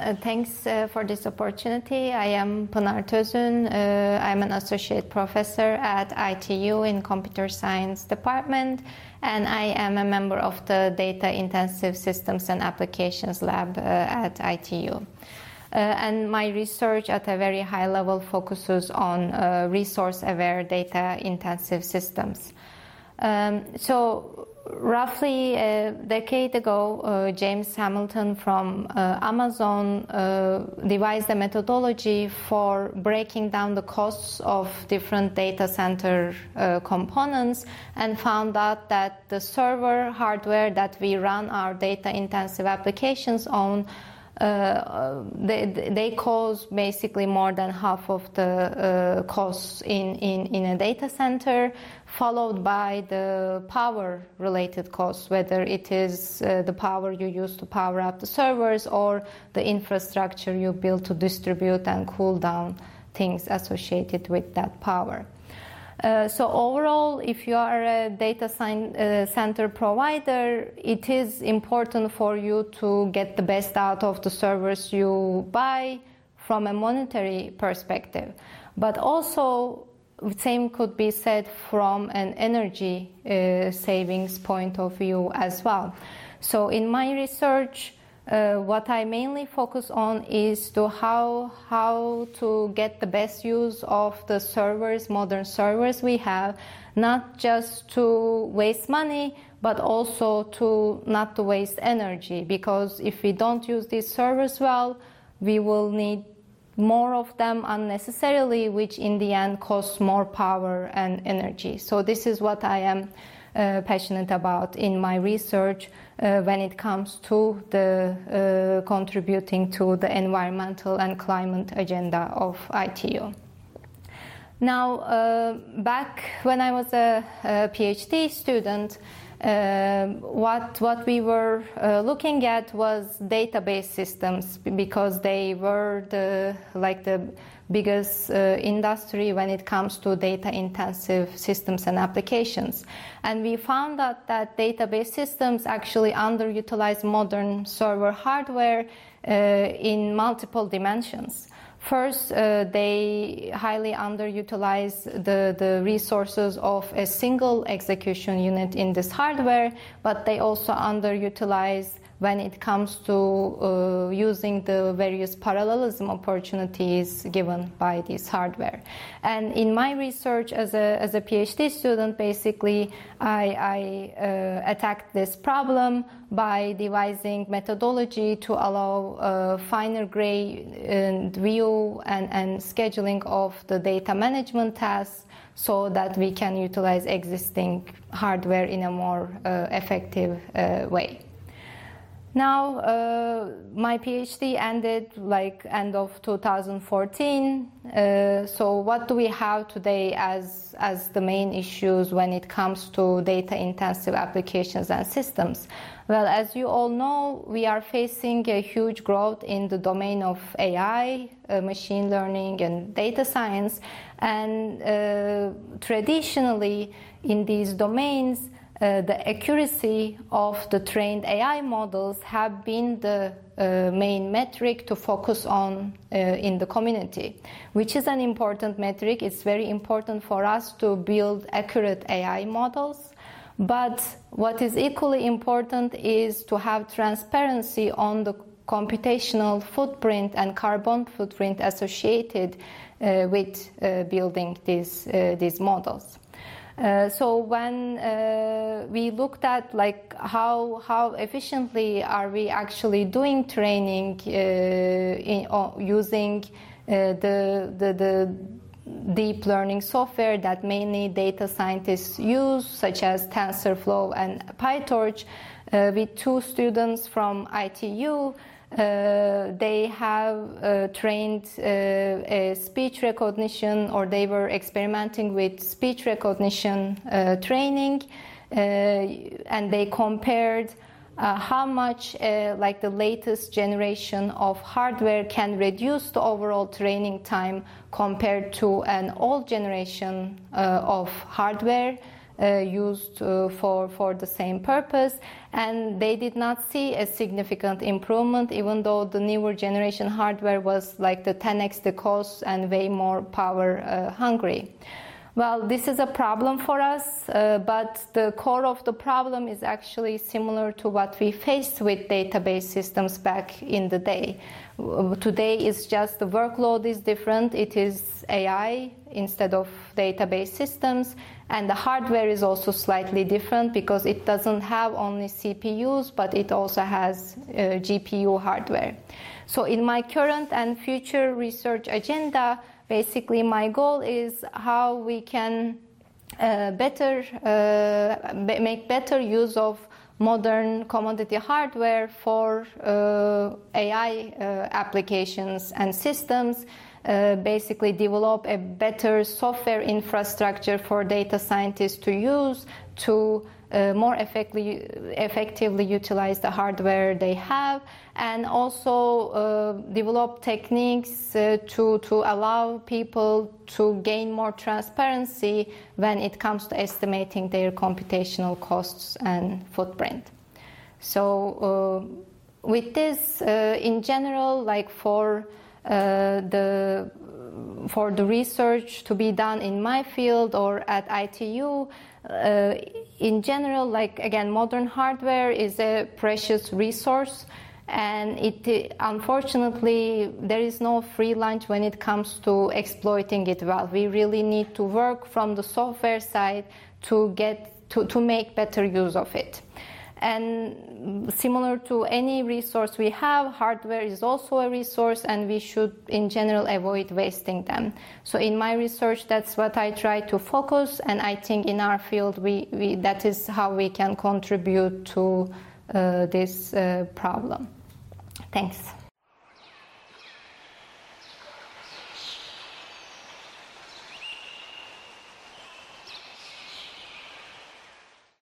Uh, thanks uh, for this opportunity. I am Pınar Tözün. Uh, I'm an associate professor at ITU in Computer Science Department, and I am a member of the Data Intensive Systems and Applications Lab uh, at ITU. Uh, and my research at a very high level focuses on uh, resource aware data intensive systems. Um, so, roughly a decade ago, uh, James Hamilton from uh, Amazon uh, devised a methodology for breaking down the costs of different data center uh, components and found out that the server hardware that we run our data intensive applications on they, they cause basically more than half of the uh, costs in, in, in a data center, followed by the power related costs, whether it is uh, the power you use to power up the servers or the infrastructure you build to distribute and cool down things associated with that power. Uh, so overall, if you are a data uh, center provider, it is important for you to get the best out of the servers you buy from a monetary perspective. But also, the same could be said from an energy uh, savings point of view as well. So in my research, uh, what I mainly focus on is to how how to get the best use of the servers, modern servers we have, not just to waste money, but also to not to waste energy. Because if we don't use these servers well, we will need more of them unnecessarily, which in the end costs more power and energy. So this is what I am passionate about in my research uh, when it comes to the uh, contributing to the environmental and climate agenda of ITU. Now, uh, back when I was a, a PhD student, uh, what what we were uh, looking at was database systems because they were the like the biggest uh, industry when it comes to data intensive systems and applications. And we found out that database systems actually underutilize modern server hardware uh, in multiple dimensions. First, uh, they highly underutilize the, the resources of a single execution unit in this hardware, but they also underutilize when it comes to uh, using the various parallelism opportunities given by this hardware. And in my research as a, as a PhD student, basically, I, I uh, attacked this problem by devising methodology to allow uh, finer grained view and, and scheduling of the data management tasks so that we can utilize existing hardware in a more uh, effective uh, way. Now, uh, my PhD ended like end of 2014. Uh, so, what do we have today as as the main issues when it comes to data-intensive applications and systems? Well, as you all know, we are facing a huge growth in the domain of AI, uh, machine learning, and data science. And uh, traditionally, in these domains, uh, the accuracy of the trained AI models have been the uh, main metric to focus on uh, in the community, which is an important metric. It's very important for us to build accurate AI models. But what is equally important is to have transparency on the computational footprint and carbon footprint associated uh, with uh, building these, these models. Uh, so when uh, we looked at like how how efficiently are we actually doing training uh, in, using uh, the, the the deep learning software that mainly data scientists use, such as TensorFlow and PyTorch, uh, with two students from ITU. Uh, they have uh, trained uh, speech recognition or they were experimenting with speech recognition uh, training uh, and they compared how much like the latest generation of hardware can reduce the overall training time compared to an old generation of hardware. uh, used uh, for, for the same purpose. And they did not see a significant improvement, even though the newer generation hardware was like the 10x the cost and way more power uh, hungry. Well, this is a problem for us, uh, but the core of the problem is actually similar to what we faced with database systems back in the day. Today is just the workload is different. It is AI instead of database systems, and the hardware is also slightly different because it doesn't have only CPUs, but it also has uh, GPU hardware. So, in my current and future research agenda, basically my goal is how we can uh, better uh, make better use of modern commodity hardware for uh, AI uh, applications and systems. Uh, basically, develop a better software infrastructure for data scientists to use to uh, more effectively, effectively utilize the hardware they have and also uh, develop techniques uh, to, to allow people to gain more transparency when it comes to estimating their computational costs and footprint. So, uh, with this, uh, in general, like for uh, the for the research to be done in my field or at ITU, uh, in general, like again, modern hardware is a precious resource, and it unfortunately there is no free lunch when it comes to exploiting it well. We really need to work from the software side to get to, to make better use of it. And similar to any resource we have, hardware is also a resource, and we should, in general, avoid wasting them. So, in my research, that's what I try to focus, and I think in our field, we, we that is how we can contribute to uh, this uh, problem. Thanks.